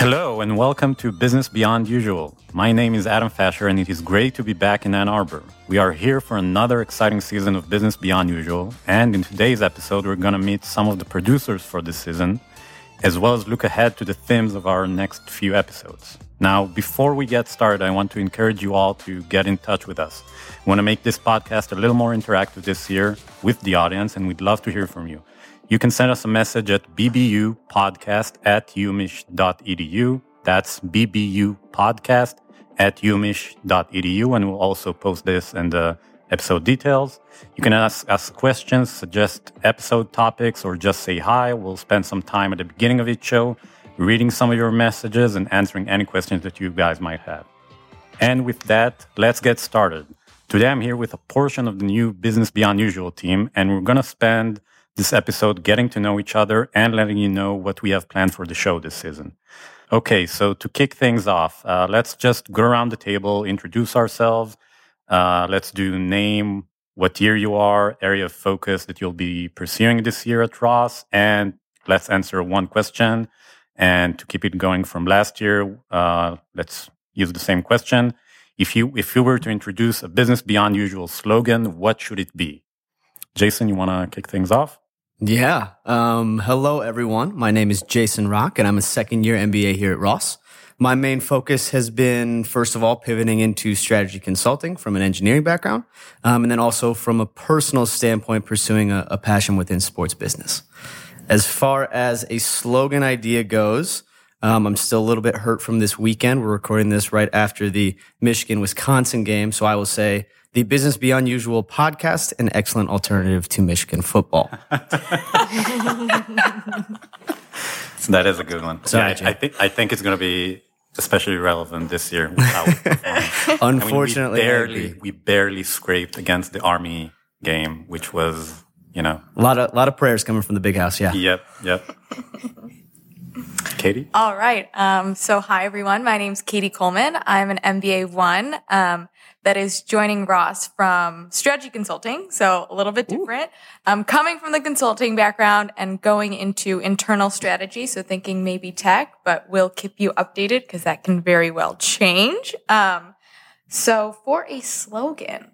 Hello and welcome to Business Beyond Usual. My name is Adam Fasher and it is great to be back in Ann Arbor. We are here for another exciting season of Business Beyond Usual, and in today's episode, we're going to meet some of the producers for this season, as well as look ahead to the themes of our next few episodes. Now, before we get started, I want to encourage you all to get in touch with us. We want to make this podcast a little more interactive this year with the audience, and we'd love to hear from you. You can send us a message at bbupodcast at umich.edu. That's bbupodcast at umich.edu. And we'll also post this in the episode details. You can ask us questions, suggest episode topics, or just say hi. We'll spend some time at the beginning of each show reading some of your messages and answering any questions that you guys might have. And with that, let's get started. Today I'm here with a portion of the new Business Beyond Usual team, and we're going to spend this episode getting to know each other and letting you know what we have planned for the show this season. Okay, so to kick things off, uh, let's just go around the table, introduce ourselves. Uh, let's do name, what year you are, area of focus that you'll be pursuing this year at Ross, and let's answer one question. And to keep it going from last year, uh, let's use the same question. If you if you were to introduce a business beyond usual slogan, what should it be? Jason, you want to kick things off? Yeah. Um, hello, everyone. My name is Jason Rock, and I'm a second year MBA here at Ross. My main focus has been, first of all, pivoting into strategy consulting from an engineering background, um, and then also from a personal standpoint, pursuing a, a passion within sports business. As far as a slogan idea goes, um, I'm still a little bit hurt from this weekend. We're recording this right after the Michigan Wisconsin game. So I will say the Business Beyond Usual podcast, an excellent alternative to Michigan football. that is a good one. Sorry, yeah, I, I, think I think it's going to be especially relevant this year. Unfortunately, I mean, we barely we barely scraped against the Army game, which was you know a lot of a lot of prayers coming from the big house. Yeah. Yep. Yep. Katie. All right. Um, so hi everyone. My name's Katie Coleman. I'm an MBA one. Um, that is joining Ross from strategy consulting. So a little bit different. Um, coming from the consulting background and going into internal strategy. So thinking maybe tech, but we'll keep you updated because that can very well change. Um, so for a slogan,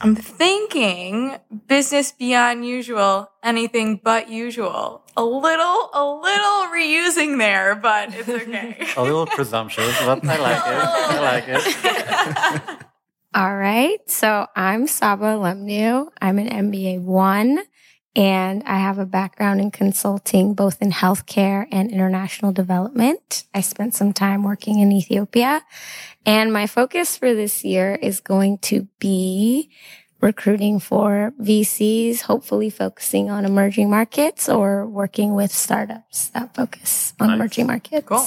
I'm thinking business beyond usual, anything but usual. A little, a little reusing there, but it's okay. a little presumptuous, but I like it. I like it. All right. So I'm Saba Lemnu. I'm an MBA one and I have a background in consulting both in healthcare and international development. I spent some time working in Ethiopia and my focus for this year is going to be recruiting for VCs, hopefully focusing on emerging markets or working with startups that focus on nice. emerging markets. Cool.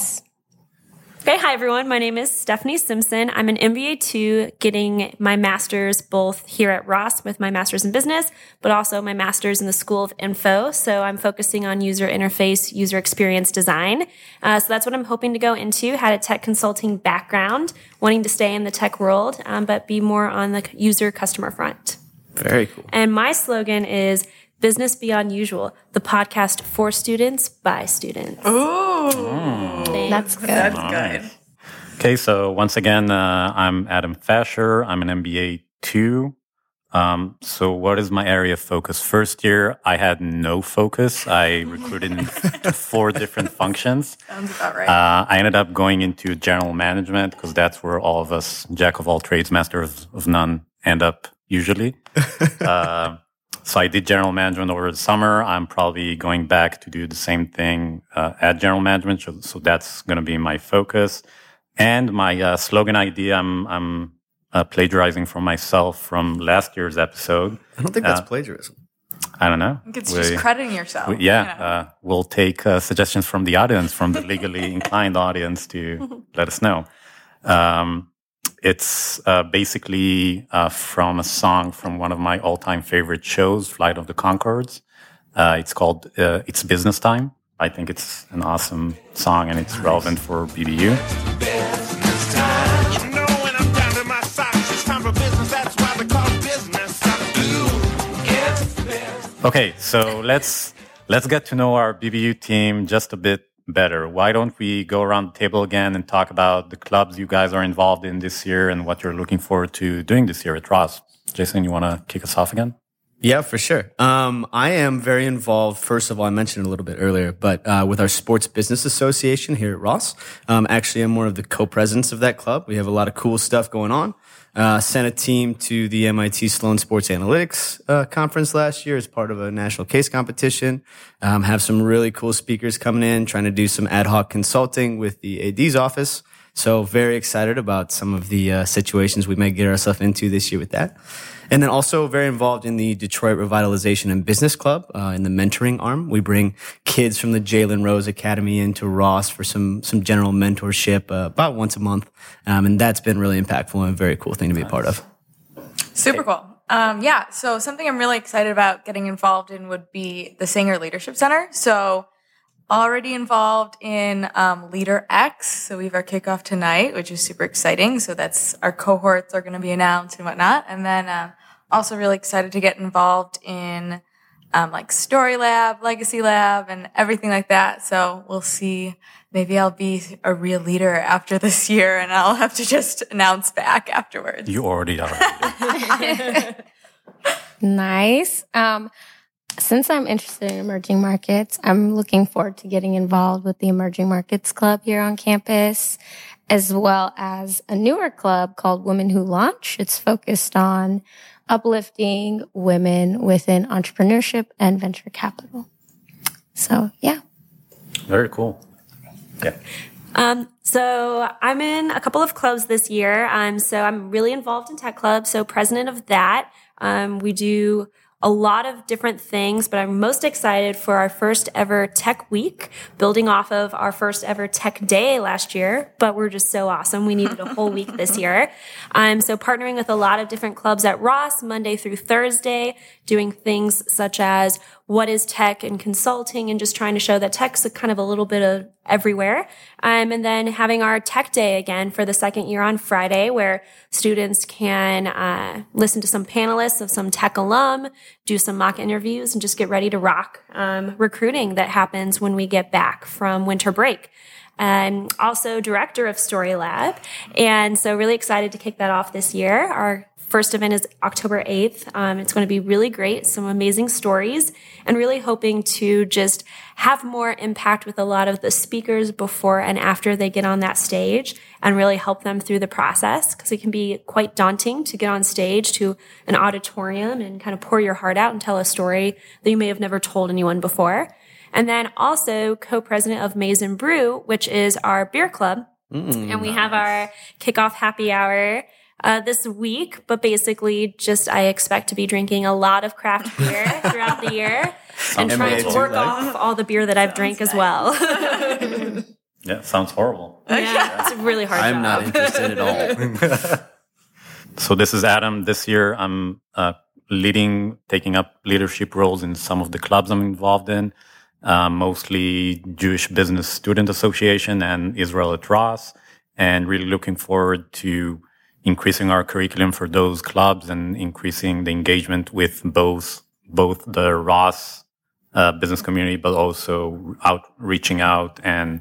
Okay, hi everyone. My name is Stephanie Simpson. I'm an MBA 2 getting my master's both here at Ross with my master's in business, but also my master's in the School of Info. So I'm focusing on user interface, user experience design. Uh, so that's what I'm hoping to go into. Had a tech consulting background, wanting to stay in the tech world, um, but be more on the user customer front. Very cool. And my slogan is Business Beyond Usual, the podcast for students by students. Ooh, mm. that's good. That's good. Okay, so once again, uh, I'm Adam Fasher. I'm an MBA two. Um, so what is my area of focus? First year, I had no focus. I recruited in four different functions. Sounds about right. Uh, I ended up going into general management because that's where all of us, jack of all trades, master of, of none, end up usually. uh, so I did general management over the summer. I'm probably going back to do the same thing uh, at general management. So, so that's going to be my focus. And my uh, slogan idea, I'm, I'm uh, plagiarizing from myself from last year's episode. I don't think that's uh, plagiarism. I don't know. It's we, just crediting yourself. We, yeah, you know. Uh, we'll take uh, suggestions from the audience, from the legally inclined audience, to let us know. Um, it's uh, basically uh, from a song from one of my all-time favorite shows, Flight of the Conchords. Uh, it's called uh, "It's Business Time." I think it's an awesome song, and it's relevant for BBU. Okay, so let's let's get to know our BBU team just a bit better, why don't we go around the table again and talk about the clubs you guys are involved in this year and what you're looking forward to doing this year at Ross? Jason, you want to kick us off again? Yeah, for sure. Um, I am very involved. First of all, I mentioned a little bit earlier, but uh, with our Sports Business Association here at Ross. Um, actually, I'm one of the co-presidents of that club. We have a lot of cool stuff going on. Uh, sent a team to the MIT Sloan Sports Analytics uh, conference last year as part of a national case competition. Um, have some really cool speakers coming in, trying to do some ad hoc consulting with the AD's office. So very excited about some of the uh, situations we may get ourselves into this year with that. And then also very involved in the Detroit Revitalization and Business Club uh, in the mentoring arm. We bring kids from the Jalen Rose Academy into Ross for some some general mentorship uh, about once a month, um, and that's been really impactful and a very cool thing to be a part of. Super cool. Um, yeah, so something I'm really excited about getting involved in would be the Sanger Leadership Center. So already involved in um, Leader X. So we have our kickoff tonight, which is super exciting. So that's our cohorts are going to be announced and whatnot. And then um, also really excited to get involved in um, like Story Lab, Legacy Lab, and everything like that. So we'll see. Maybe I'll be a real leader after this year, and I'll have to just announce back afterwards. You already are. nice. Um, since I'm interested in emerging markets, I'm looking forward to getting involved with the Emerging Markets Club here on campus, as well as a newer club called Women Who Launch. It's focused on uplifting women within entrepreneurship and venture capital. So, yeah. Very cool. Yeah. Um, so I'm in a couple of clubs this year. Um, so I'm really involved in tech club. So president of that. Um, we do a lot of different things, but I'm most excited for our first ever tech week, building off of our first ever tech day last year. But we're just so awesome. We needed a whole week this year. I'm um, so partnering with a lot of different clubs at Ross Monday through Thursday, doing things such as what is tech and consulting and just trying to show that tech's kind of a little bit of everywhere. Um, and then having our tech day again for the second year on Friday where students can uh, listen to some panelists of some tech alum, do some mock interviews and just get ready to rock um, recruiting that happens when we get back from winter break and also director of Story Lab. And so really excited to kick that off this year. Our First event is October 8th. Um, it's going to be really great, some amazing stories, and really hoping to just have more impact with a lot of the speakers before and after they get on that stage and really help them through the process because it can be quite daunting to get on stage to an auditorium and kind of pour your heart out and tell a story that you may have never told anyone before. And then also co-president of Maize n Brew, which is our beer club. Mm, and we nice. have our kickoff happy hour uh, this week, but basically just I expect to be drinking a lot of craft beer throughout the year and trying to work off all the beer that I've drank as well. yeah, sounds horrible. Yeah, it's really hard. I'm job. not interested at all. so this is Adam. This year I'm uh, leading, taking up leadership roles in some of the clubs I'm involved in. Uh, mostly Jewish Business Student Association and Israel at Ross, and really looking forward to increasing our curriculum for those clubs and increasing the engagement with both both the Ross uh, business community, but also out reaching out and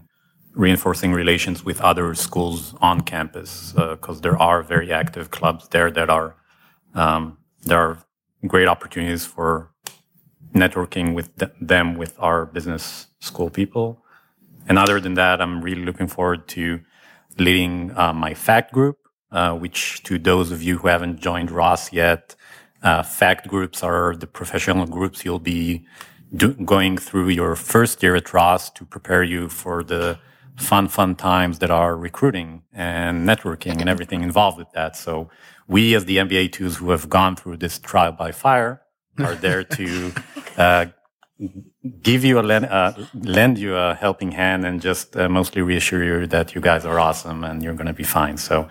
reinforcing relations with other schools on campus because uh, there are very active clubs there that are um, there are great opportunities for networking with th- them with our business school people. And other than that, I'm really looking forward to leading uh, my fact group uh, which to those of you who haven't joined Ross yet, uh, fact groups are the professional groups you'll be do- going through your first year at Ross to prepare you for the fun, fun times that are recruiting and networking and everything involved with that. So we as the MBA twos who have gone through this trial by fire are there to, uh, give you a lend, uh, lend you a helping hand and just uh, mostly reassure you that you guys are awesome and you're going to be fine. So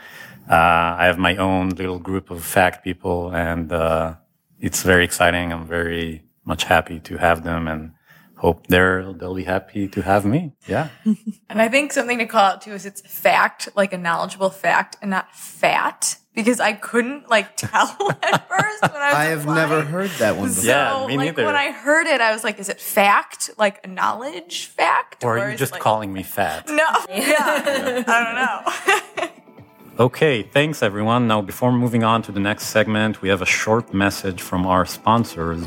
uh, I have my own little group of fact people, and uh, it's very exciting. I'm very much happy to have them, and hope they're they'll be happy to have me. Yeah. And I think something to call out too is it's fact, like a knowledgeable fact, and not fat, because I couldn't like tell at first when I was I have applying. never heard that one before. Yeah, So, me like neither. when I heard it, I was like, "Is it fact? Like a knowledge fact, Or are you just it, like, calling me fat? No, yeah, I don't know. Okay, thanks everyone. Now, before moving on to the next segment, we have a short message from our sponsors.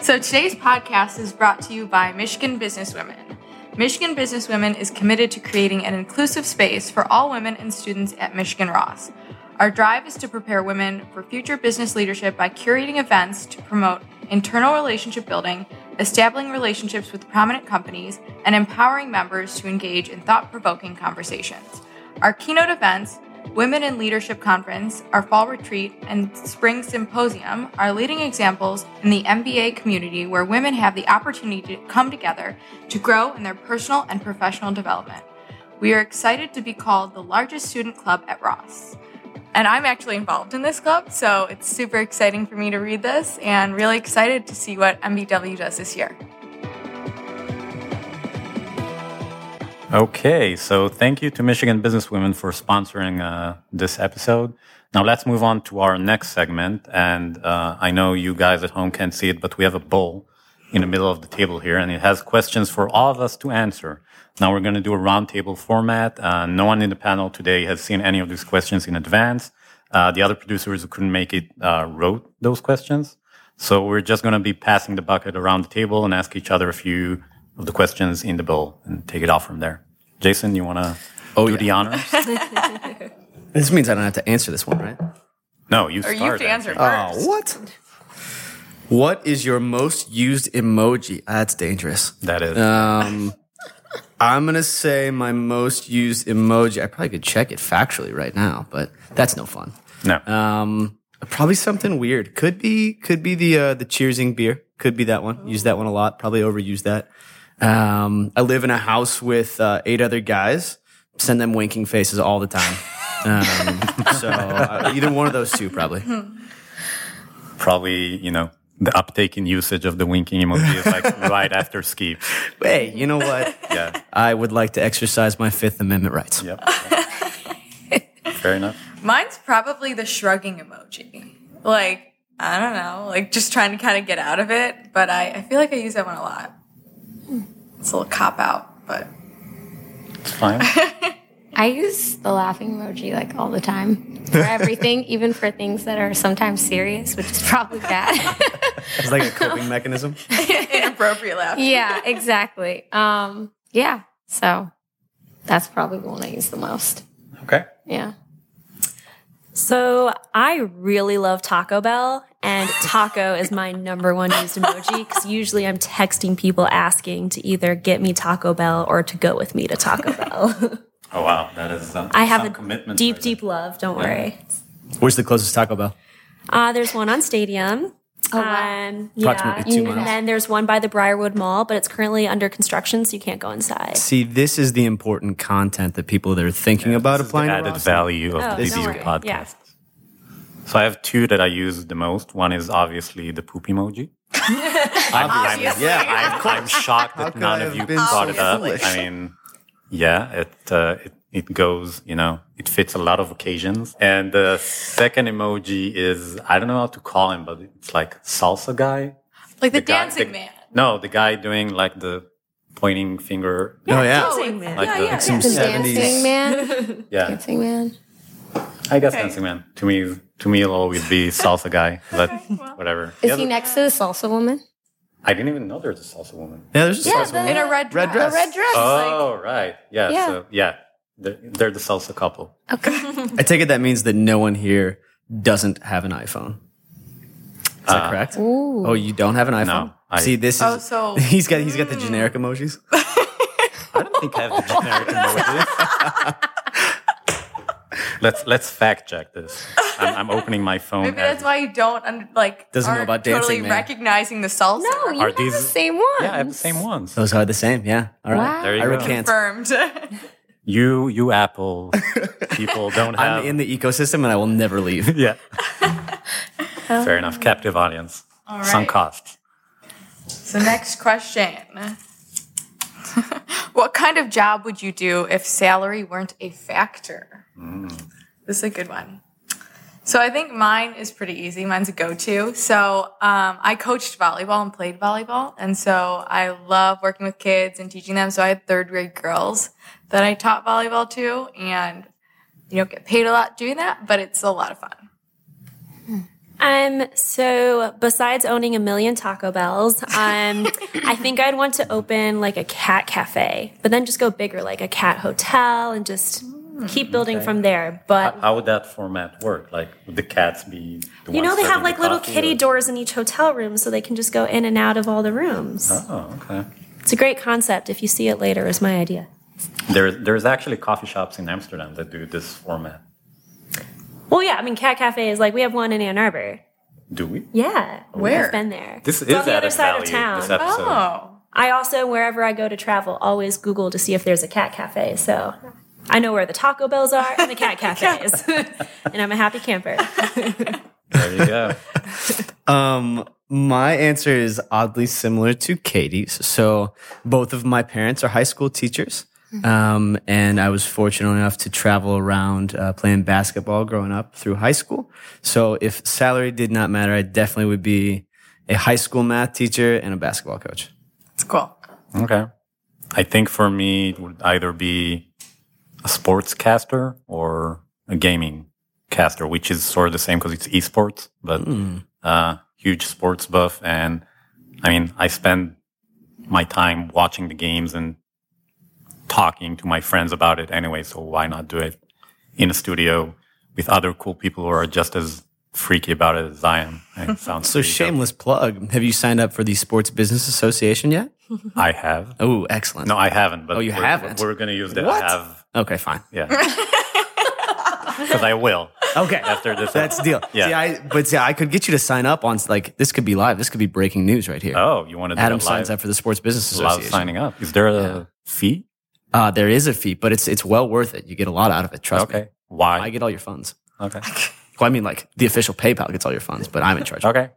So today's podcast is brought to you by Michigan Businesswomen. Michigan Businesswomen is committed to creating an inclusive space for all women and students at Michigan Ross. Our drive is to prepare women for future business leadership by curating events to promote internal relationship building, establishing relationships with prominent companies, and empowering members to engage in thought provoking conversations. Our keynote events, Women in Leadership Conference, our fall retreat, and spring symposium are leading examples in the MBA community where women have the opportunity to come together to grow in their personal and professional development. We are excited to be called the largest student club at Ross. And I'm actually involved in this club, so it's super exciting for me to read this and really excited to see what MBW does this year. Okay, so thank you to Michigan Businesswomen for sponsoring uh, this episode. Now let's move on to our next segment. And uh, I know you guys at home can't see it, but we have a bowl in the middle of the table here, and it has questions for all of us to answer. Now we're going to do a roundtable format. Uh, no one in the panel today has seen any of these questions in advance. Uh, the other producers who couldn't make it uh, wrote those questions. So we're just going to be passing the bucket around the table and ask each other a few of the questions in the bowl and take it off from there. Jason, you want to Oh, do yeah. the honors? This means I don't have to answer this one, right? no, you Or start. you have to answer actually. first. Oh, what? What is your most used emoji? That's dangerous. That is. Um, I'm gonna say my most used emoji. I probably could check it factually right now, but that's no fun. no. Um, probably something weird. Could be, could be the uh, the cheersing beer. Could be that one. Use that one a lot. Probably overuse that. Um, I live in a house with uh, eight other guys. Send them winking faces all the time. Um, so uh, either one of those two, probably. Probably, you know, the uptake in usage of the winking emoji is like right after ski. Hey, you know what? Yeah. I would like to exercise my Fifth Amendment rights. Yep. Fair enough. Mine's probably the shrugging emoji. Like, I don't know, like just trying to kind of get out of it, but I, I feel like I use that one a lot. It's a little cop out, but It's fine. I use the laughing emoji like all the time for everything, even for things that are sometimes serious, which is probably bad. It's like a coping mechanism. inappropriate laugh. yeah, exactly. Um, yeah, so that's probably the one I use the most. Okay. Yeah. So I really love Taco Bell, and taco is my number one used emoji because usually I'm texting people asking to either get me Taco Bell or to go with me to Taco Bell. Oh wow, that is some, I have some a commitment. deep, right deep love. Don't worry. Where's the closest Taco Bell? Uh, there's one on Stadium. Oh, wow. Um, yeah. Approximately two And miles. then there's one by the Briarwood Mall, but it's currently under construction, so you can't go inside. See, this is the important content that people that are thinking about This is the applying to added value of Oh, the don't BBU podcast. Yeah. So I have two that I use the most. One is obviously the poop emoji. I'm, I'm, Yeah, I'm, I'm shocked that none of you been brought so it up. foolish? I mean, yeah, it, uh, it it goes, you know, it fits a lot of occasions. And the second emoji is I don't know how to call him, but it's like salsa guy. Like the, guy- dancing the- man. No, the guy doing like the pointing finger. Oh yeah. Dancing man. Like yeah, the- yeah, Some yeah. The 70s. dancing man. Yeah, dancing man. I guess Okay. dancing man. To me, to me, it'll always be salsa guy. But whatever. Is The he other- next to the salsa woman? I didn't even know there's a salsa woman. Yeah, there's just Yeah, salsa the- In a red dress. Red dress. A red dress. Oh, right. Yeah. Yeah. So yeah, they're, they're the salsa couple. Okay. I take it that means that no one here doesn't have an iPhone. Is that Uh, correct? Ooh. Oh, you don't have an iPhone? I- See, this is Oh, so- he's got he's got the generic emojis. I don't think I have the generic emojis. Let's let's fact check this. I'm, I'm opening my phone. Maybe that's why you don't like Doesn't know about dancing, totally man. recognizing the salsa. No, you Are have these- the same one. yeah, I have the same ones. Those are the same. Yeah. All right. Wow. There you I go. recant. Confirmed. You you Apple people don't have. I'm in the ecosystem and I will never leave. yeah. Fair enough. Captive audience. Some right. costs. So next question. What kind of job would you do if salary weren't a factor? This is a good one. So I think mine is pretty easy. Mine's a go-to. So um, I coached volleyball and played volleyball, and so I love working with kids and teaching them. So I had third grade girls that I taught volleyball to, and you don't get paid a lot doing that, but it's a lot of fun. Um, so besides owning a million Taco Bells, um, I think I'd want to open like a cat cafe, but then just go bigger, like a cat hotel and just keep building okay. from there. But How would that format work? Like, would the cats be the you know, they have like the little kitty or- doors in each hotel room so they can just go in and out of all the rooms. Oh, okay. It's a great concept. If you see it later, is my idea. There, there's actually coffee shops in Amsterdam that do this format. Well, yeah, I mean, Cat Cafe is like, we have one in Ann Arbor. Do we? Yeah. Where? I've been there. This It's is on the other side of town. Oh, I also, wherever I go to travel, always Google to see if there's a cat cafe. So I know where the Taco Bells are and the cat cafes. and I'm a happy camper. There you go. Um, my answer is oddly similar to Katie's. So both of my parents are high school teachers. Um, and I was fortunate enough to travel around uh, playing basketball growing up through high school. So if salary did not matter, I definitely would be a high school math teacher and a basketball coach. it's cool. Okay. I think for me, it would either be a sports caster or a gaming caster, which is sort of the same because it's esports, but uh, huge sports buff. And I mean, I spend my time watching the games and talking to my friends about it anyway. So why not do it in a studio with other cool people who are just as freaky about it as I am? It sounds So pretty dope. shameless plug. Have you signed up for the Sports Business Association yet? I have. Oh, excellent. No, I haven't. But Oh, you we're, haven't? We're going to use that. What? I have. Okay, fine. Yeah. Because I will Okay. after this. That's the deal. Yeah. See, I, but see, I could get you to sign up on like this could be live. This could be breaking news right here. Oh, you want to do Adam it live? signs up for the Sports Business Love Association. signing up. Is there a Yeah. fee? Uh, there is a fee, but it's it's well worth it. You get a lot out of it. Trust me. Okay. Why? I get all your funds. okay. Well, I mean, like the official PayPal gets all your funds, but I'm in charge. Okay.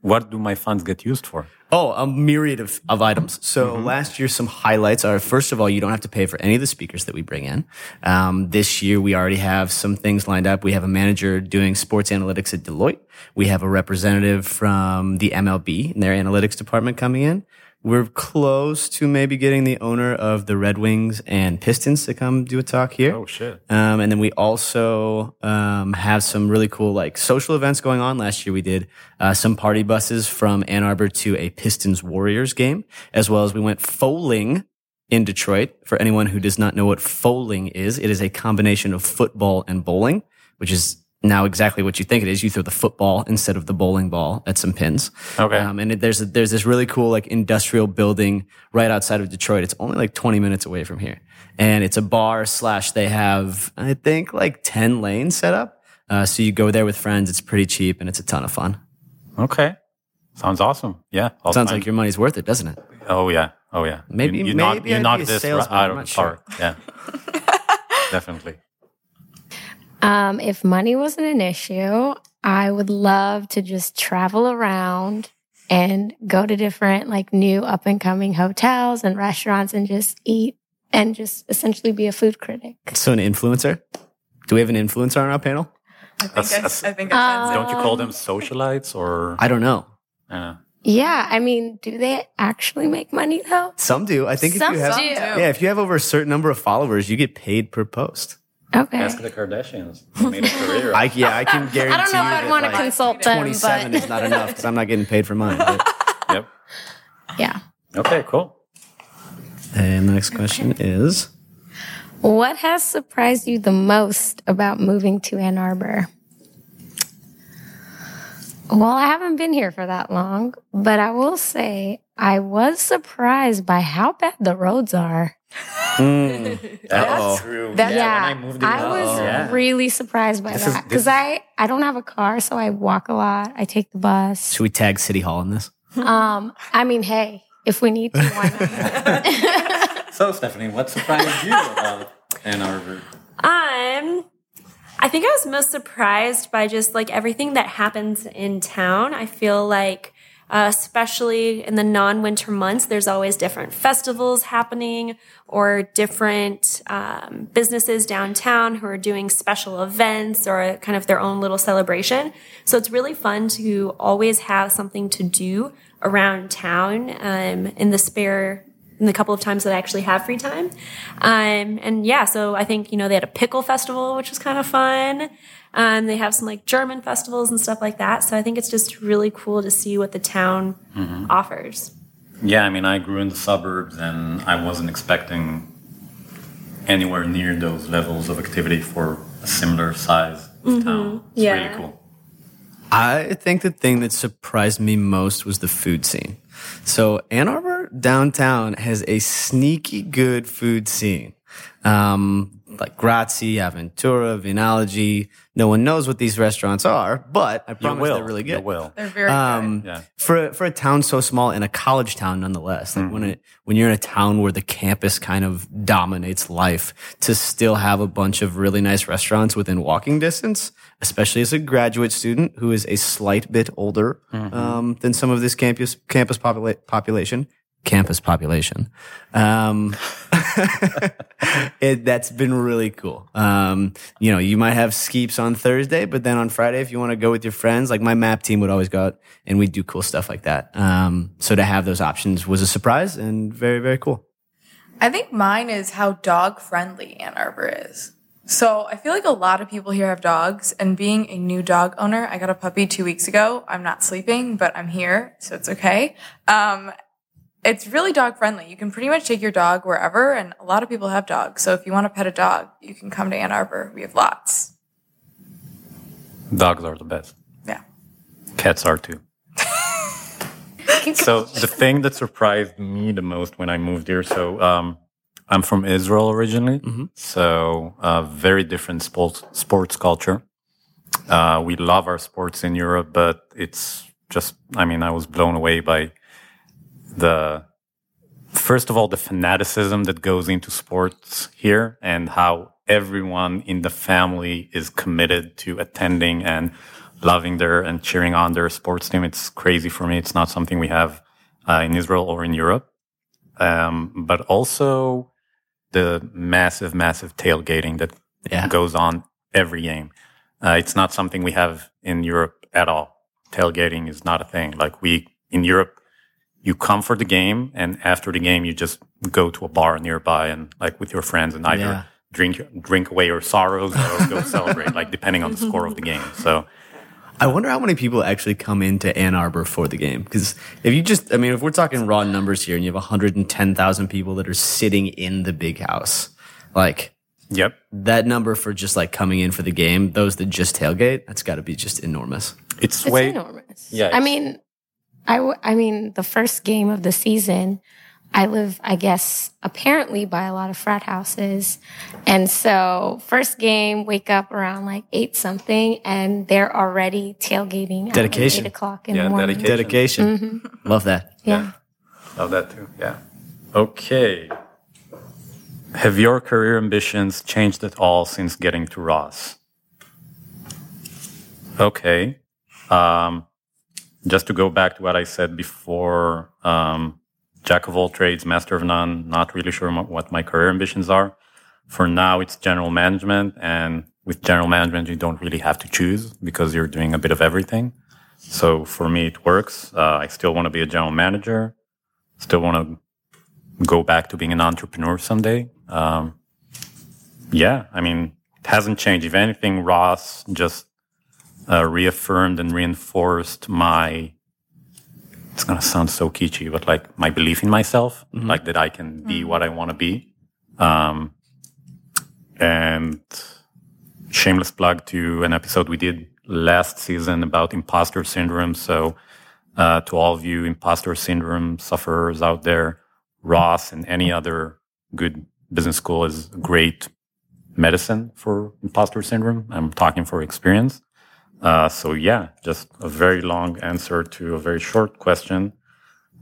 What do my funds get used for? Oh, a myriad of, of items. So last year, some highlights are first of all, you don't have to pay for any of the speakers that we bring in. Um, this year, we already have some things lined up. We have a manager doing sports analytics at Deloitte. We have a representative from the MLB in their analytics department coming in. We're close to maybe getting the owner of the Red Wings and Pistons to come do a talk here. Oh shit. Um, and then we also um, have some really cool like social events going on. Last year we did uh, some party buses from Ann Arbor to a Pistons Warriors game, as well as we went fowling in Detroit. For anyone who does not know what fowling is, it is a combination of football and bowling, which is now exactly what you think it is. You throw the football instead of the bowling ball at some pins. Okay. Um, and it, there's a, there's this really cool like industrial building right outside of Detroit. It's only like 20 minutes away from here, and it's a bar slash. They have I think like 10 lanes set up. Uh, so you go there with friends. It's pretty cheap and it's a ton of fun. Okay. Sounds awesome. Yeah. I'll Sounds like your money's worth it, doesn't it? Oh yeah. Oh yeah. Maybe- you, you maybe knocked, you I'd knocked this right out of the park. Yeah. Definitely. Um, if money wasn't an issue, I would love to just travel around and go to different like new up and coming hotels and restaurants and just eat and just essentially be a food critic. So an influencer. Do we have an influencer on our panel? I think That's- I, that's- I think Um, Don't you call them socialites or? I don't know. Uh, Yeah, I mean, do they actually make money though? Some do. I think if you have do. yeah, if you have over a certain number of followers, you get paid per post. Okay. ask the Kardashians. They made a career. I yeah, I can guarantee. I don't know if you I'd want to like, consult them, 27 but is not enough because I'm not getting paid for mine. But. yep. yeah. Okay. Cool. And the next question is What has surprised you the most about moving to Ann Arbor? Well, I haven't been here for that long, but I will say I was surprised by how bad the roads are. That's true. That's- yeah, when I moved in, was yeah. really surprised by This that because I I don't have a car, so I walk a lot. I take the bus. should we tag City Hall in this? Um, I mean, hey, if we need to, why not? So, Stephanie, what surprised you about Ann Arbor? Um, I think I was most surprised by just like everything that happens in town. I feel like uh, especially in the non-winter months. There's always different festivals happening or different um, businesses downtown who are doing special events or kind of their own little celebration. So it's really fun to always have something to do around town um, in the spare in the couple of times that I actually have free time. Um, and yeah, so I think, you know, they had a pickle festival, which was kind of fun. Um, they have some like German festivals and stuff like that. So I think it's just really cool to see what the town mm-hmm. offers. Yeah, I mean, I grew in the suburbs and I wasn't expecting anywhere near those levels of activity for a similar size mm-hmm. town. It's yeah. really cool. I think the thing that surprised me most was the food scene. So Ann Arbor downtown has a sneaky good food scene. Um, like Grazie, Aventura, Vinology. No one knows what these restaurants are, but I promise they're really good. You will. They're very um, good. Yeah. For for a town so small and a college town nonetheless, like mm-hmm. when it when you're in a town where the campus kind of dominates life, to still have a bunch of really nice restaurants within walking distance, especially as a graduate student who is a slight bit older mm-hmm. um, than some of this campus campus popula- population, campus population. Um, it, that's been really cool. Um, you know, you might have skeeps on Thursday, but then on Friday, if you want to go with your friends, like my map team would always go out and we'd do cool stuff like that. Um, so to have those options was a surprise and very, very cool. I think mine is how dog friendly Ann Arbor is. So I feel like a lot of people here have dogs and being a new dog owner, I got a puppy two weeks ago. I'm not sleeping, but I'm here, so it's okay. Um, it's really dog friendly. You can pretty much take your dog wherever, and a lot of people have dogs. So if you want to pet a dog, you can come to Ann Arbor. We have lots. Dogs are the best. Yeah. Cats are too. so the thing that surprised me the most when I moved here, so um, I'm from Israel originally, mm-hmm. so uh, very different sports sports culture. Uh, we love our sports in Europe, but it's just, I mean, I was blown away by the first of all the fanaticism that goes into sports here and how everyone in the family is committed to attending and loving their and cheering on their sports team. It's crazy for me. It's not something we have uh, in Israel or in Europe. Um, but also the massive, massive tailgating that yeah. goes on every game. Uh, it's not something we have in Europe at all. Tailgating is not a thing. Like we in Europe, you come for the game and after the game you just go to a bar nearby and like with your friends and either yeah. drink drink away your sorrows or go celebrate like depending on the score of the game so I wonder how many people actually come into Ann Arbor for the game. Because if you just, I mean, if we're talking raw numbers here and you have 110,000 people that are sitting in the big house, like, yep, that number for just like coming in for the game, those that just tailgate, that's got to be just enormous. It's, it's way enormous. Yeah. I mean, I, w- I mean, the first game of the season, I live, I guess, apparently by a lot of frat houses. And so first game, wake up around like eight something and they're already tailgating. Dedication. Eight o'clock in yeah, the morning. Dedication. dedication. Mm-hmm. Love that. Yeah. yeah. Love that too. Yeah. Okay. Have your career ambitions changed at all since getting to Ross? Okay. Um, just to go back to what I said before, um, jack of all trades, master of none, not really sure what my career ambitions are. For now, it's general management. And with general management, you don't really have to choose because you're doing a bit of everything. So for me, it works. Uh, I still want to be a general manager. Still want to go back to being an entrepreneur someday. Um, yeah, I mean, it hasn't changed. If anything, Ross just uh, reaffirmed and reinforced my it's gonna sound so kitschy, but like my belief in myself, mm-hmm. like that I can be mm-hmm. what I want to be. Um, and shameless plug to an episode we did last season about imposter syndrome. So, uh, to all of you imposter syndrome sufferers out there, Ross and any other good business school is great medicine for imposter syndrome. I'm talking for experience. Uh, so yeah, just a very long answer to a very short question.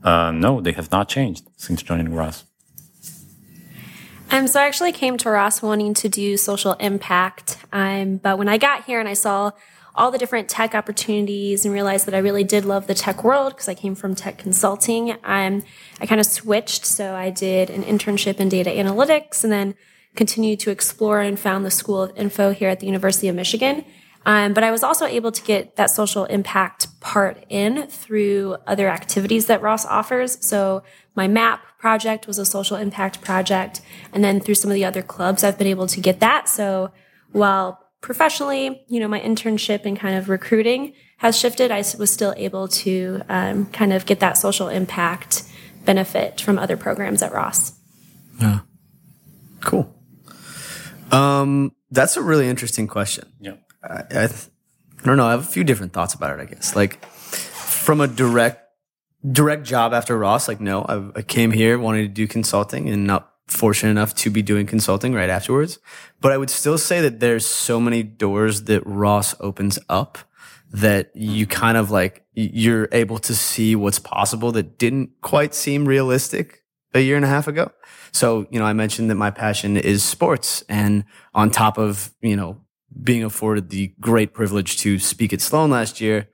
Uh, no, they have not changed since joining Ross. Um, so I actually came to Ross wanting to do social impact. Um, but when I got here and I saw all the different tech opportunities and realized that I really did love the tech world because I came from tech consulting. Um, I kind of switched. So I did an internship in data analytics and then continued to explore and found the School of Info here at the University of Michigan. Um, but I was also able to get that social impact part in through other activities that Ross offers. So my MAP project was a social impact project. And then through some of the other clubs, I've been able to get that. So while professionally, you know, my internship and kind of recruiting has shifted, I was still able to um, kind of get that social impact benefit from other programs at Ross. Yeah. Cool. Um, that's a really interesting question. Yeah. I, I, don't know. I have a few different thoughts about it, I guess. Like from a direct, direct job after Ross, like, no, I, I came here, wanting to do consulting and not fortunate enough to be doing consulting right afterwards. But I would still say that there's so many doors that Ross opens up that you kind of like, you're able to see what's possible that didn't quite seem realistic a year and a half ago. So, you know, I mentioned that my passion is sports and on top of, you know, being afforded the great privilege to speak at Sloan last year,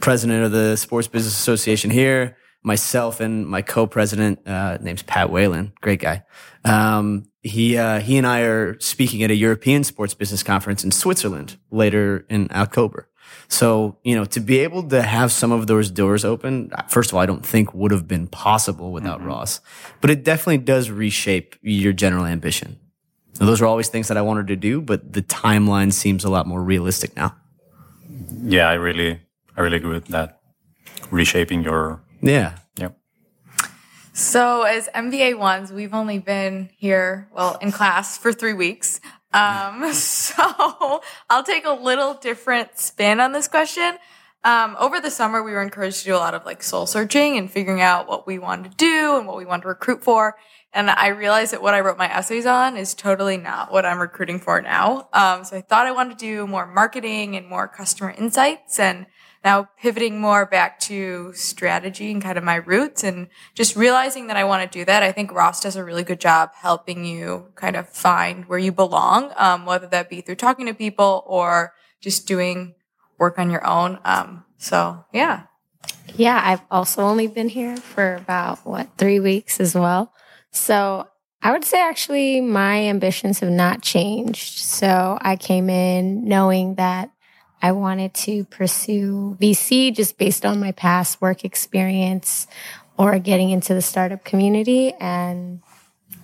president of the Sports Business Association here, myself and my co-president, uh, name's Pat Whalen, great guy. Um, he, uh, he and I are speaking at a European sports business conference in Switzerland later in October. So, you know, to be able to have some of those doors open, first of all, I don't think would have been possible without mm-hmm. Ross, but it definitely does reshape your general ambition. Now, those are always things that I wanted to do, but the timeline seems a lot more realistic now. Yeah, I really, I really agree with that. Reshaping your yeah. Yep. So as MBA ones, we've only been here, well, in class for three weeks. Um, so I'll take a little different spin on this question. Um, over the summer, we were encouraged to do a lot of like soul searching and figuring out what we wanted to do and what we wanted to recruit for. And I realized that what I wrote my essays on is totally not what I'm recruiting for now. Um, so I thought I wanted to do more marketing and more customer insights and now pivoting more back to strategy and kind of my roots and just realizing that I want to do that. I think Ross does a really good job helping you kind of find where you belong, um, whether that be through talking to people or just doing work on your own. Um, so yeah. Yeah, I've also only been here for about what, three weeks as well. So I would say actually my ambitions have not changed. So I came in knowing that I wanted to pursue VC just based on my past work experience or getting into the startup community. And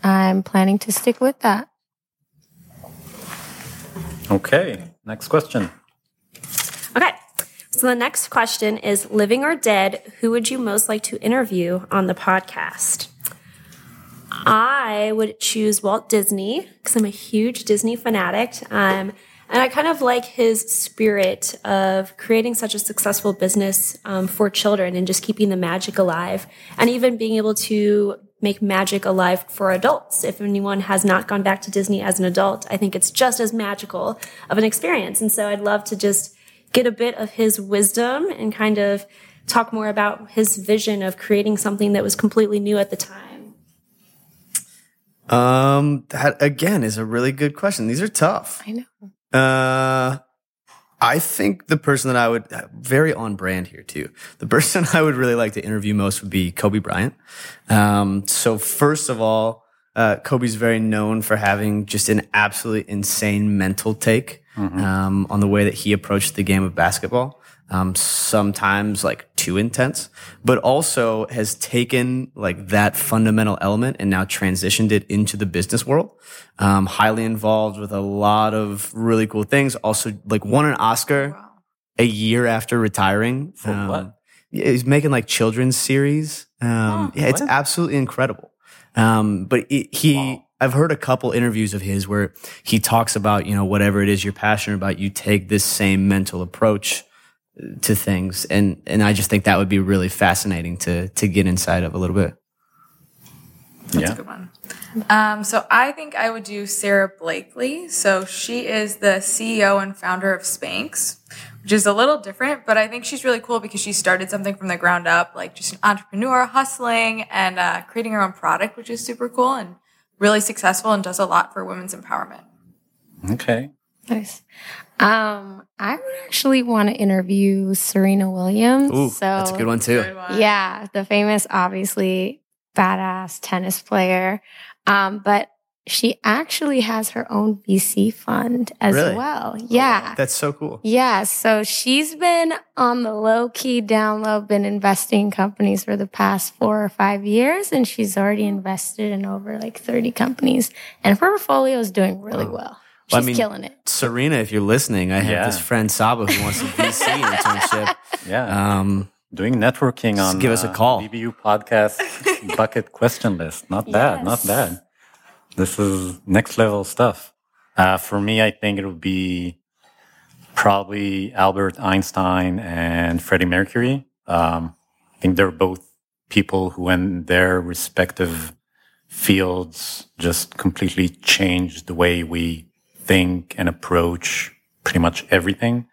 I'm planning to stick with that. Okay, next question. Okay, so the next question is living or dead, who would you most like to interview on the podcast? I would choose Walt Disney because I'm a huge Disney fanatic. Um, and I kind of like his spirit of creating such a successful business um, for children and just keeping the magic alive and even being able to make magic alive for adults. If anyone has not gone back to Disney as an adult, I think it's just as magical of an experience. And so I'd love to just get a bit of his wisdom and kind of talk more about his vision of creating something that was completely new at the time. Um, that again is a really good question. These are tough. I know. Uh, I think the person that I would very on brand here too. The person I would really like to interview most would be Kobe Bryant. Um, so first of all, uh, Kobe's very known for having just an absolutely insane mental take mm-hmm. um, on the way that he approached the game of basketball um, sometimes like too intense, but also has taken like that fundamental element and now transitioned it into the business world. Um, highly involved with a lot of really cool things. Also, like won an Oscar wow. a year after retiring. For um, what? He's making like children's series. Um, oh, yeah, it's absolutely incredible. Um, but it, he, wow. I've heard a couple interviews of his where he talks about, you know, whatever it is you're passionate about, you take this same mental approach to things. And, and I just think that would be really fascinating to, to get inside of a little bit. That's yeah. a good one. Um, so I think I would do Sara Blakely. So she is the CEO and founder of Spanx, which is a little different, but I think she's really cool because she started something from the ground up, like just an entrepreneur hustling and uh, creating her own product, which is super cool and really successful and does a lot for women's empowerment. Okay. Nice. Um, I would actually want to interview Serena Williams. Ooh, so that's a good one too. Good one. Yeah, the famous, obviously badass tennis player. Um, but she actually has her own VC fund as Really? well. Yeah. That's so cool. Yeah, so she's been on the low key down low, been investing in companies for the past four or five years, and she's already invested in over like 30 companies. And her portfolio is doing really well. She's Well, I mean, killing it. Serena, if you're listening, I have Yeah. this friend Saba who wants a VC internship. Yeah. Um, Doing networking on give us a uh, call. BBU podcast bucket question list. Not bad. Not bad. This is next level stuff. Uh, for me, I think it would be probably Albert Einstein and Freddie Mercury. Um, I think they're both people who, in their respective fields, just completely changed the way we think and approach pretty much everything.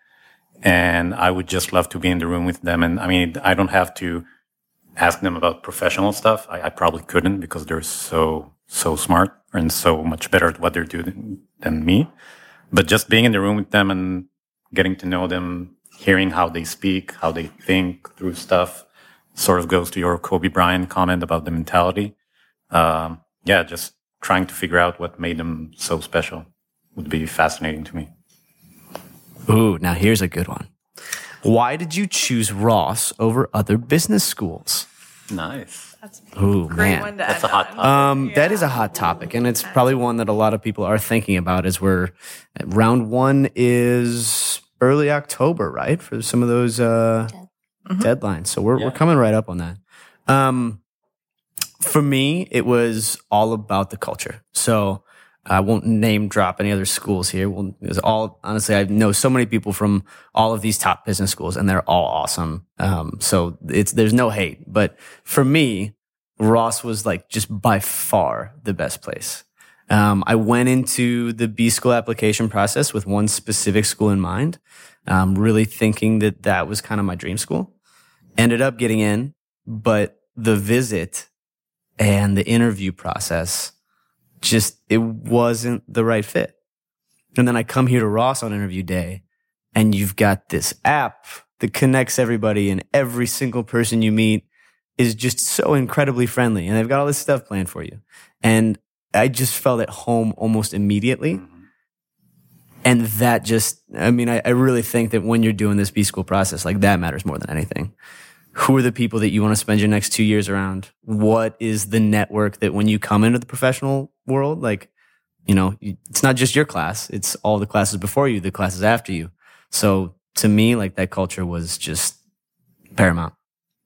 And I would just love to be in the room with them. And I mean, I don't have to ask them about professional stuff. I, I probably couldn't because they're so, so smart and so much better at what they're doing than me. But just being in the room with them and getting to know them, hearing how they speak, how they think through stuff, sort of goes to your Kobe Bryant comment about the mentality. Um, yeah, just trying to figure out what made them so special would be fascinating to me. ooh, now here's a good one. Why did you choose Ross over other business schools? Nice. That's Ooh, a great man. one to That's end a hot topic. Um, that is a hot topic, and it's probably one that a lot of people are thinking about. As we're round one is early October, right? For some of those uh, deadlines, so we're we're coming right up on that. Um, for me, it was all about the culture. So I won't name drop any other schools here. Well, all honestly, I know so many people from all of these top business schools, and they're all awesome. Um, so it's there's no hate, but for me, Ross was like just by far the best place. Um, I went into the B school application process with one specific school in mind, um, really thinking that that was kind of my dream school. Ended up getting in, but the visit and the interview process just it wasn't the right fit. And then I come here to Ross on interview day, and you've got this app that connects everybody, and every single person you meet is just so incredibly friendly, and they've got all this stuff planned for you. And I just felt at home almost immediately. Mm-hmm. And that just, I mean, I, I really think that when you're doing this B school process, like that matters more than anything. Who are the people that you want to spend your next two years around? What is the network that when you come into the professional world, like, you know, it's not just your class, it's all the classes before you, the classes after you. So to me, like that culture was just paramount.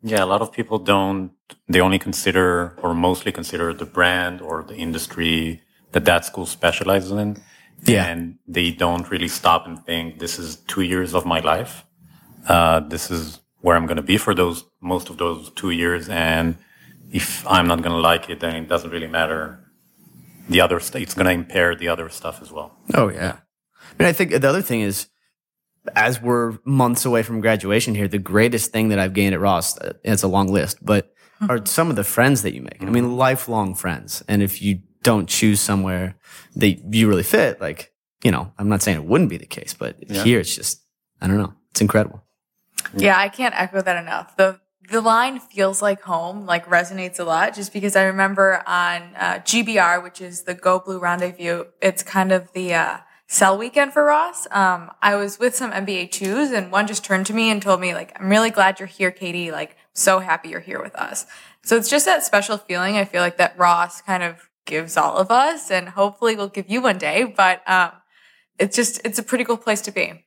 Yeah, a lot of people don't, they only consider or mostly consider the brand or the industry that that school specializes in. Yeah. And they don't really stop and think, this is two years of my life. Uh, this is where I'm going to be for those, most of those two years. And if I'm not going to like it, then it doesn't really matter. The other, st- it's going to impair the other stuff as well. Oh yeah. I mean, I think the other thing is, as we're months away from graduation here, the greatest thing that I've gained at Ross, uh, it's a long list, but are some of the friends that you make. I mean, lifelong friends. And if you don't choose somewhere that you really fit, like, you know, I'm not saying it wouldn't be the case, but here it's just, I don't know. It's incredible. Yeah, I can't echo that enough. The the line feels like home, like resonates a lot just because I remember on uh, GBR, which is the Go Blue Rendezvous, it's kind of the uh, sell weekend for Ross. Um, I was with some MBA twos and one just turned to me and told me like, I'm really glad you're here, Katie. Like, so happy you're here with us. So it's just that special feeling. I feel like that Ross kind of gives all of us and hopefully will give you one day, but, um, it's just, it's a pretty cool place to be.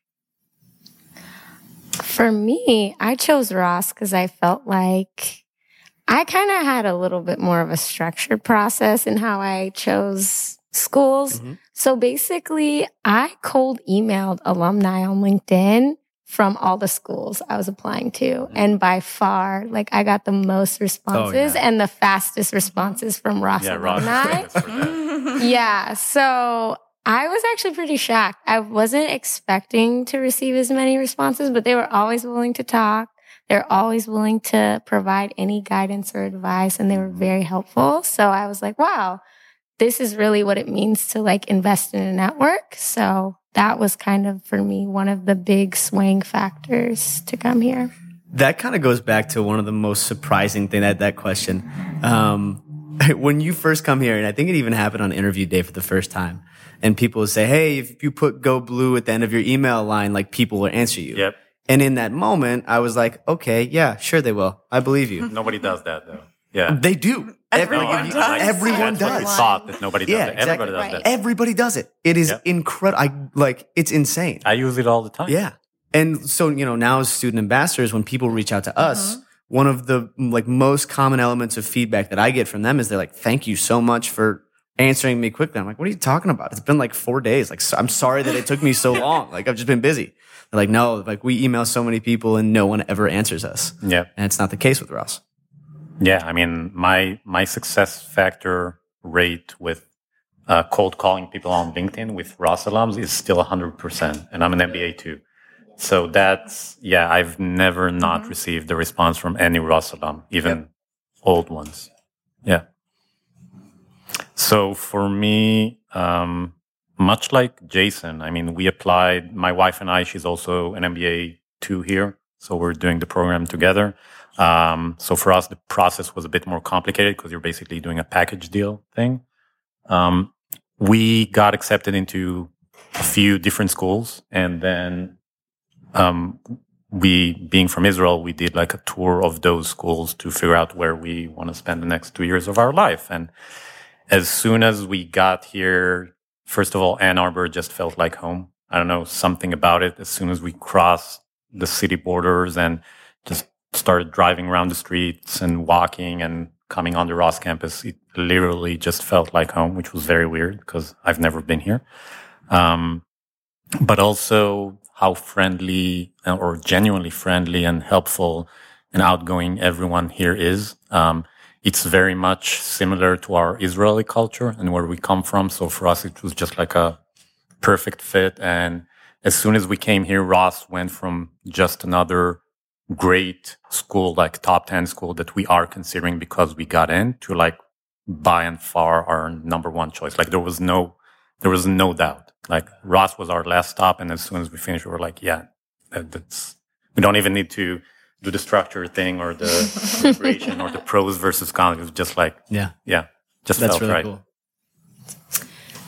For me, I chose Ross because I felt like I kind of had a little bit more of a structured process in how I chose schools. Mhm. So basically, I cold emailed alumni on LinkedIn from all the schools I was applying to. And by far, like I got the most responses yeah. and the fastest responses from Ross Yeah, alumni. yeah. So I was actually pretty shocked. I wasn't expecting to receive as many responses, but they were always willing to talk. They're always willing to provide any guidance or advice, and they were very helpful. So I was like, wow, this is really what it means to like invest in a network. So that was kind of for me one of the big swing factors to come here. That kind of goes back to one of the most surprising thing that that question. Um, when you first come here, and I think it even happened on interview day for the first time, and people would say, "Hey, if you put Go Blue at the end of your email line, like people will answer you." Yep. And in that moment, I was like, "Okay, yeah, sure they will. I believe you." Nobody does that though. Yeah. they do. Everyone Every- does. Everyone That's what we thought that nobody does Yeah, it. Everybody does Right. that. Everybody does it. It is Yep. incredible. I like it's insane. I use it all the time. Yeah. And so, you know, now as student ambassadors, when people reach out to Mm-hmm. us, one of the like most common elements of feedback that I get from them is they're like, thank you so much for answering me quickly. I'm like, what are you talking about? It's been like four days. Like, so- I'm sorry that it took me so long. Like, I've just been busy. They're like, no, like we email so many people and no one ever answers us. Yeah. And it's not the case with Ross. Yeah, I mean, my my success factor rate with uh, cold calling people on LinkedIn with Ross alums is still 100%, and I'm an MBA too. So that's, yeah, I've never not received a response from any Ross alum, even old ones. Yeah. So for me, um, much like Jason, I mean, we applied, my wife and I, she's also an MBA two here. So we're doing the program together. Um, so for us, the process was a bit more complicated because you're basically doing a package deal thing. Um, we got accepted into a few different schools and then, um, we being from Israel, we did like a tour of those schools to figure out where we want to spend the next two years of our life. And as soon as we got here, first of all, Ann Arbor just felt like home. I don't know, something about it. As soon as we crossed the city borders and just started driving around the streets and walking and coming on the Ross campus, it literally just felt like home, which was very weird because I've never been here. Um, but also how friendly uh, or genuinely friendly and helpful and outgoing everyone here is. Um, it's very much similar to our Israeli culture and where we come from. So for us, it was just like a perfect fit. And as soon as we came here, Ross went from just another great school, like top 10 school that we are considering because we got in to like by and far our number one choice. Like there was no, there was no doubt. Like Ross was our last stop. And as soon as we finished, we were like, yeah, that, that's, we don't even need to do the structure thing or the preparation or the pros versus cons. It was just like, Yeah. yeah, just That's felt really right. cool.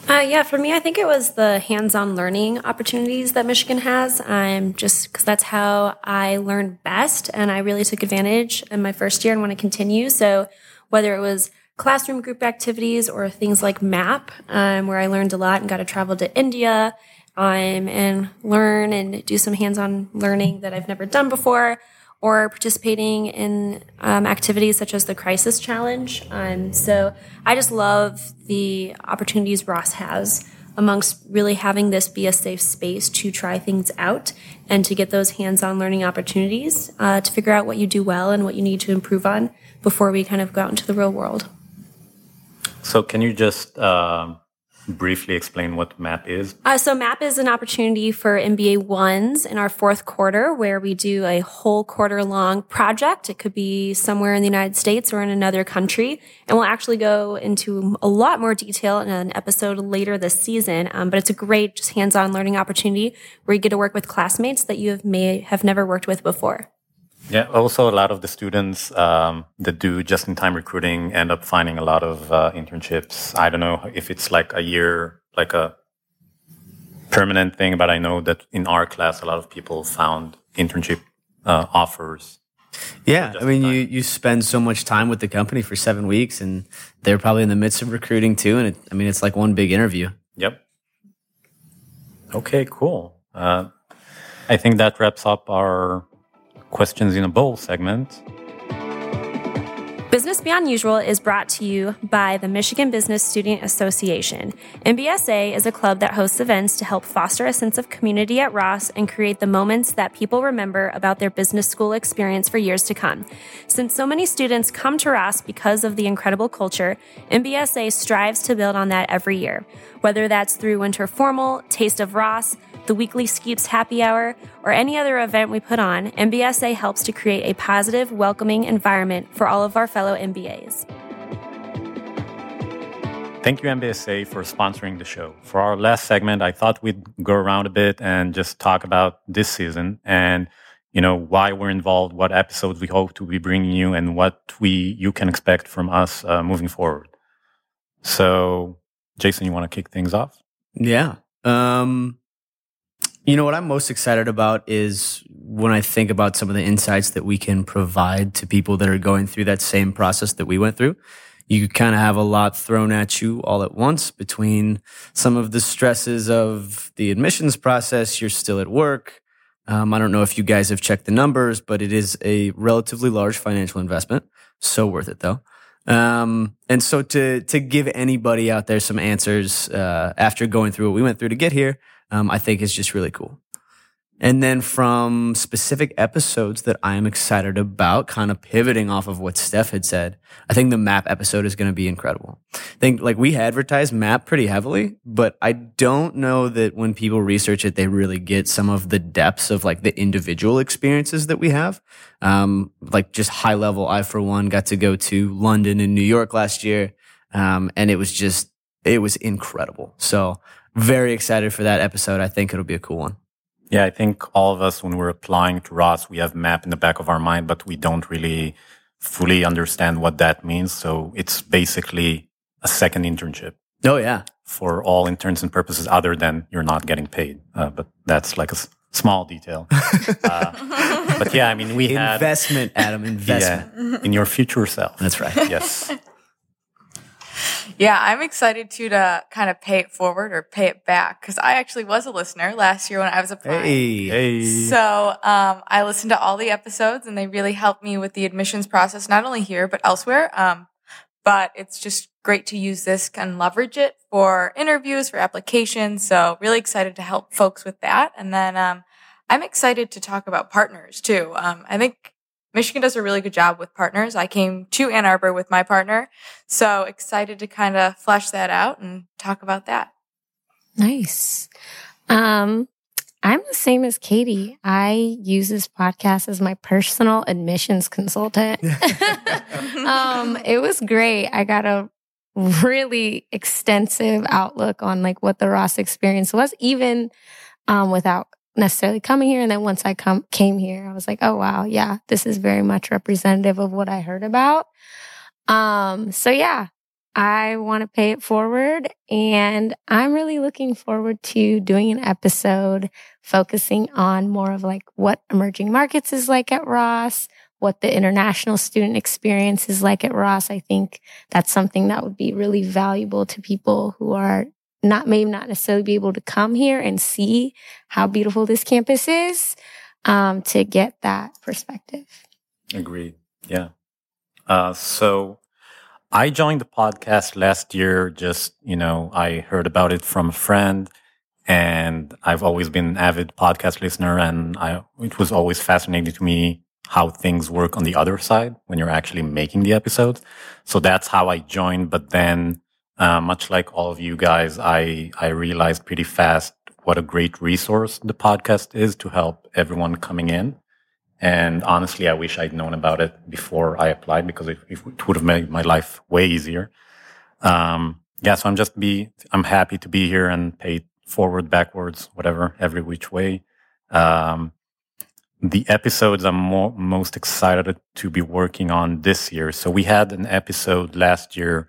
Uh, yeah, for me, I think it was the hands-on learning opportunities that Michigan has. I'm um, just because that's how I learned best, and I really took advantage in my first year and want to continue. So, whether it was classroom group activities or things like MAP, um, where I learned a lot and got to travel to India, um, and learn and do some hands-on learning that I've never done before, or participating in um, activities such as the Crisis Challenge. Um, so I just love the opportunities Ross has amongst really having this be a safe space to try things out and to get those hands-on learning opportunities uh, to figure out what you do well and what you need to improve on before we kind of go out into the real world. So can you just um, briefly explain what MAP is? Uh, so MAP is an opportunity for MBA ones in our fourth quarter where we do a whole quarter long project. It could be somewhere in the United States or in another country. And we'll actually go into a lot more detail in an episode later this season. Um, but it's a great just hands-on learning opportunity where you get to work with classmates that you have may have never worked with before. Yeah. Also, a lot of the students um, that do just-in-time recruiting end up finding a lot of uh, internships. I don't know if it's like a year, like a permanent thing, but I know that in our class, a lot of people found internship uh, offers. Yeah, I mean, you you spend so much time with the company for seven weeks, and they're probably in the midst of recruiting too. And it, I mean, it's like one big interview. Yep. Okay, cool. Uh, I think that wraps up our questions in a bowl segment. Business Beyond Usual is brought to you by the Michigan Business Student Association. MBSA is a club that hosts events to help foster a sense of community at Ross and create the moments that people remember about their business school experience for years to come. Since so many students come to Ross because of the incredible culture, MBSA strives to build on that every year. Whether that's through Winter Formal, Taste of Ross, the weekly Skeeps Happy Hour, or any other event we put on, MBSA helps to create a positive, welcoming environment for all of our fellow MBAs. Thank you, MBSA, for sponsoring the show. For our last segment, I thought we'd go around a bit and just talk about this season and you know why we're involved, what episodes we hope to be bringing you, and what we you can expect from us uh, moving forward. So, Jason, you want to kick things off? Yeah. Um, you know what I'm most excited about is when I think about some of the insights that we can provide to people that are going through that same process that we went through. You kind of have a lot thrown at you all at once between some of the stresses of the admissions process. You're still at work. Um, I don't know if you guys have checked the numbers, but it is a relatively large financial investment. So worth it though. Um, and so to to give anybody out there some answers uh, after going through what we went through to get here, um, I think is just really cool. And then from specific episodes that I'm excited about, kind of pivoting off of what Steph had said, I think the MAP episode is going to be incredible. I think like we advertise MAP pretty heavily, but I don't know that when people research it, they really get some of the depths of like the individual experiences that we have. Um, like just high level. I, for one, got to go to London and New York last year. Um, and it was just, it was incredible. So very excited for that episode. I think it'll be a cool one. Yeah, I think all of us, when we're applying to Ross, we have MAP in the back of our mind, but we don't really fully understand what that means. So it's basically a second internship. Oh, yeah. For all intents and purposes, other than you're not getting paid. Uh, but that's like a s- small detail. uh, but yeah, I mean, we had investment, Adam, investment. yeah, in your future self. That's right. Yes. Yeah, I'm excited too to kind of pay it forward or pay it back because I actually was a listener last year when I was applying. Hey. Hey. So um, I listened to all the episodes and they really helped me with the admissions process, not only here but elsewhere. Um, but it's just great to use this and leverage it for interviews, for applications. So really excited to help folks with that. And then um, I'm excited to talk about partners too. Um, I think Michigan does a really good job with partners. I came to Ann Arbor with my partner, so excited to kind of flesh that out and talk about that. Nice. Um, I'm the same as Katie. I use this podcast as my personal admissions consultant. um, it was great. I got a really extensive outlook on like what the Ross experience was, even um, without necessarily coming here. And then once I come came here, I was like, oh wow, yeah, this is very much representative of what I heard about. Um, so yeah, I want to pay it forward. And I'm really looking forward to doing an episode focusing on more of like what emerging markets is like at Ross, what the international student experience is like at Ross. I think that's something that would be really valuable to people who are not, maybe not necessarily be able to come here and see how beautiful this campus is, um, to get that perspective. Agreed. Yeah. Uh, so I joined the podcast last year. Just, you know, I heard about it from a friend and I've always been an avid podcast listener and I, it was always fascinating to me how things work on the other side when you're actually making the episodes. So that's how I joined. But then, uh, much like all of you guys, I, I realized pretty fast what a great resource the podcast is to help everyone coming in. And honestly, I wish I'd known about it before I applied because it, it would have made my life way easier. Um, yeah, so I'm just be, I'm happy to be here and pay forward, backwards, whatever, every which way. Um, the episodes I'm most excited to be working on this year. So we had an episode last year,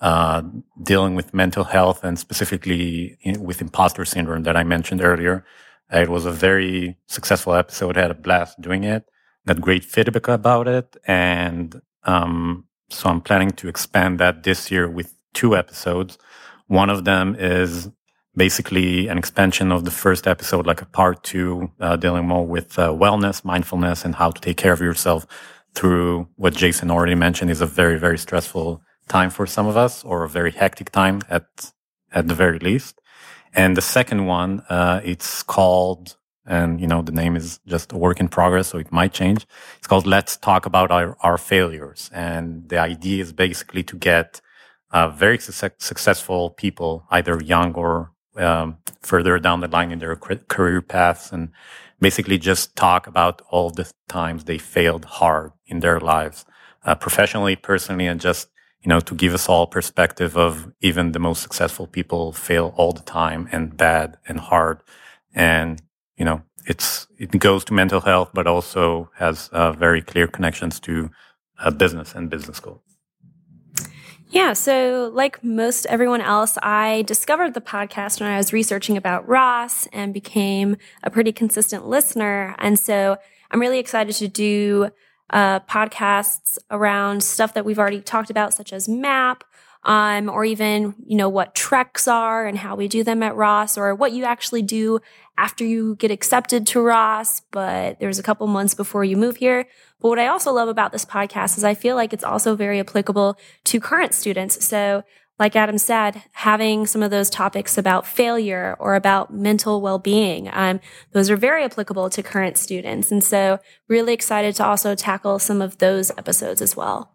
uh, dealing with mental health and specifically in, with imposter syndrome that I mentioned earlier. It was a very successful episode. I had a blast doing it. Got great feedback about it. And, um, so I'm planning to expand that this year with two episodes. One of them is basically an expansion of the first episode, like a part two, uh, dealing more with uh, wellness, mindfulness, and how to take care of yourself through what Jason already mentioned is a very, very stressful time for some of us, or a very hectic time at at the very least. And the second one, uh, it's called, and you know, the name is just a work in progress, so it might change. It's called "Let's Talk About Our, our Failures," and the idea is basically to get uh, very su- successful people, either young or um, further down the line in their career paths and basically just talk about all the times they failed hard in their lives, uh, professionally, personally, and just you know, to give us all perspective of even the most successful people fail all the time and bad and hard. And, you know, it's, it goes to mental health, but also has uh, very clear connections to uh, business and business school. Yeah, so like most everyone else, I discovered the podcast when I was researching about Ross and became a pretty consistent listener. And so I'm really excited to do uh, podcasts around stuff that we've already talked about, such as MAP, um, or even, you know, what treks are and how we do them at Ross, or what you actually do after you get accepted to Ross, but there's a couple months before you move here. But what I also love about this podcast is I feel like it's also very applicable to current students. So like Adam said, having some of those topics about failure or about mental well-being, um, those are very applicable to current students. And so really excited to also tackle some of those episodes as well.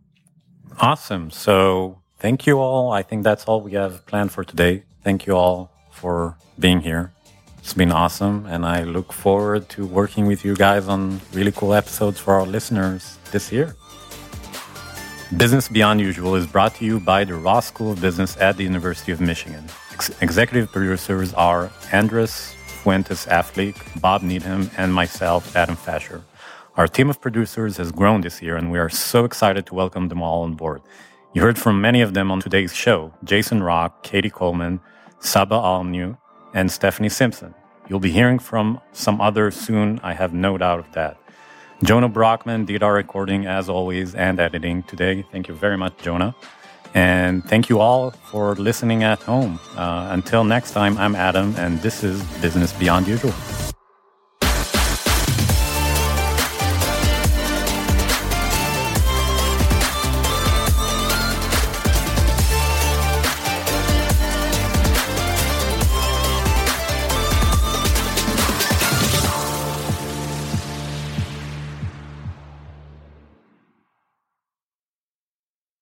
Awesome. So thank you all. I think that's all we have planned for today. Thank you all for being here. It's been awesome. And I look forward to working with you guys on really cool episodes for our listeners this year. Business Beyond Usual is brought to you by the Ross School of Business at the University of Michigan. Ex- executive producers are Andres Fuentes Affleck, Bob Needham, and myself, Adam Fasher. Our team of producers has grown this year, and we are so excited to welcome them all on board. You heard from many of them on today's show Jason Rock, Katie Coleman, Saba Almnew, and Stephanie Simpson. You'll be hearing from some others soon, I have no doubt of that. Jonah Brockman did our recording as always and editing today. Thank you very much, Jonah. And thank you all for listening at home. Uh, until next time, I'm Adam, and this is Business Beyond Usual.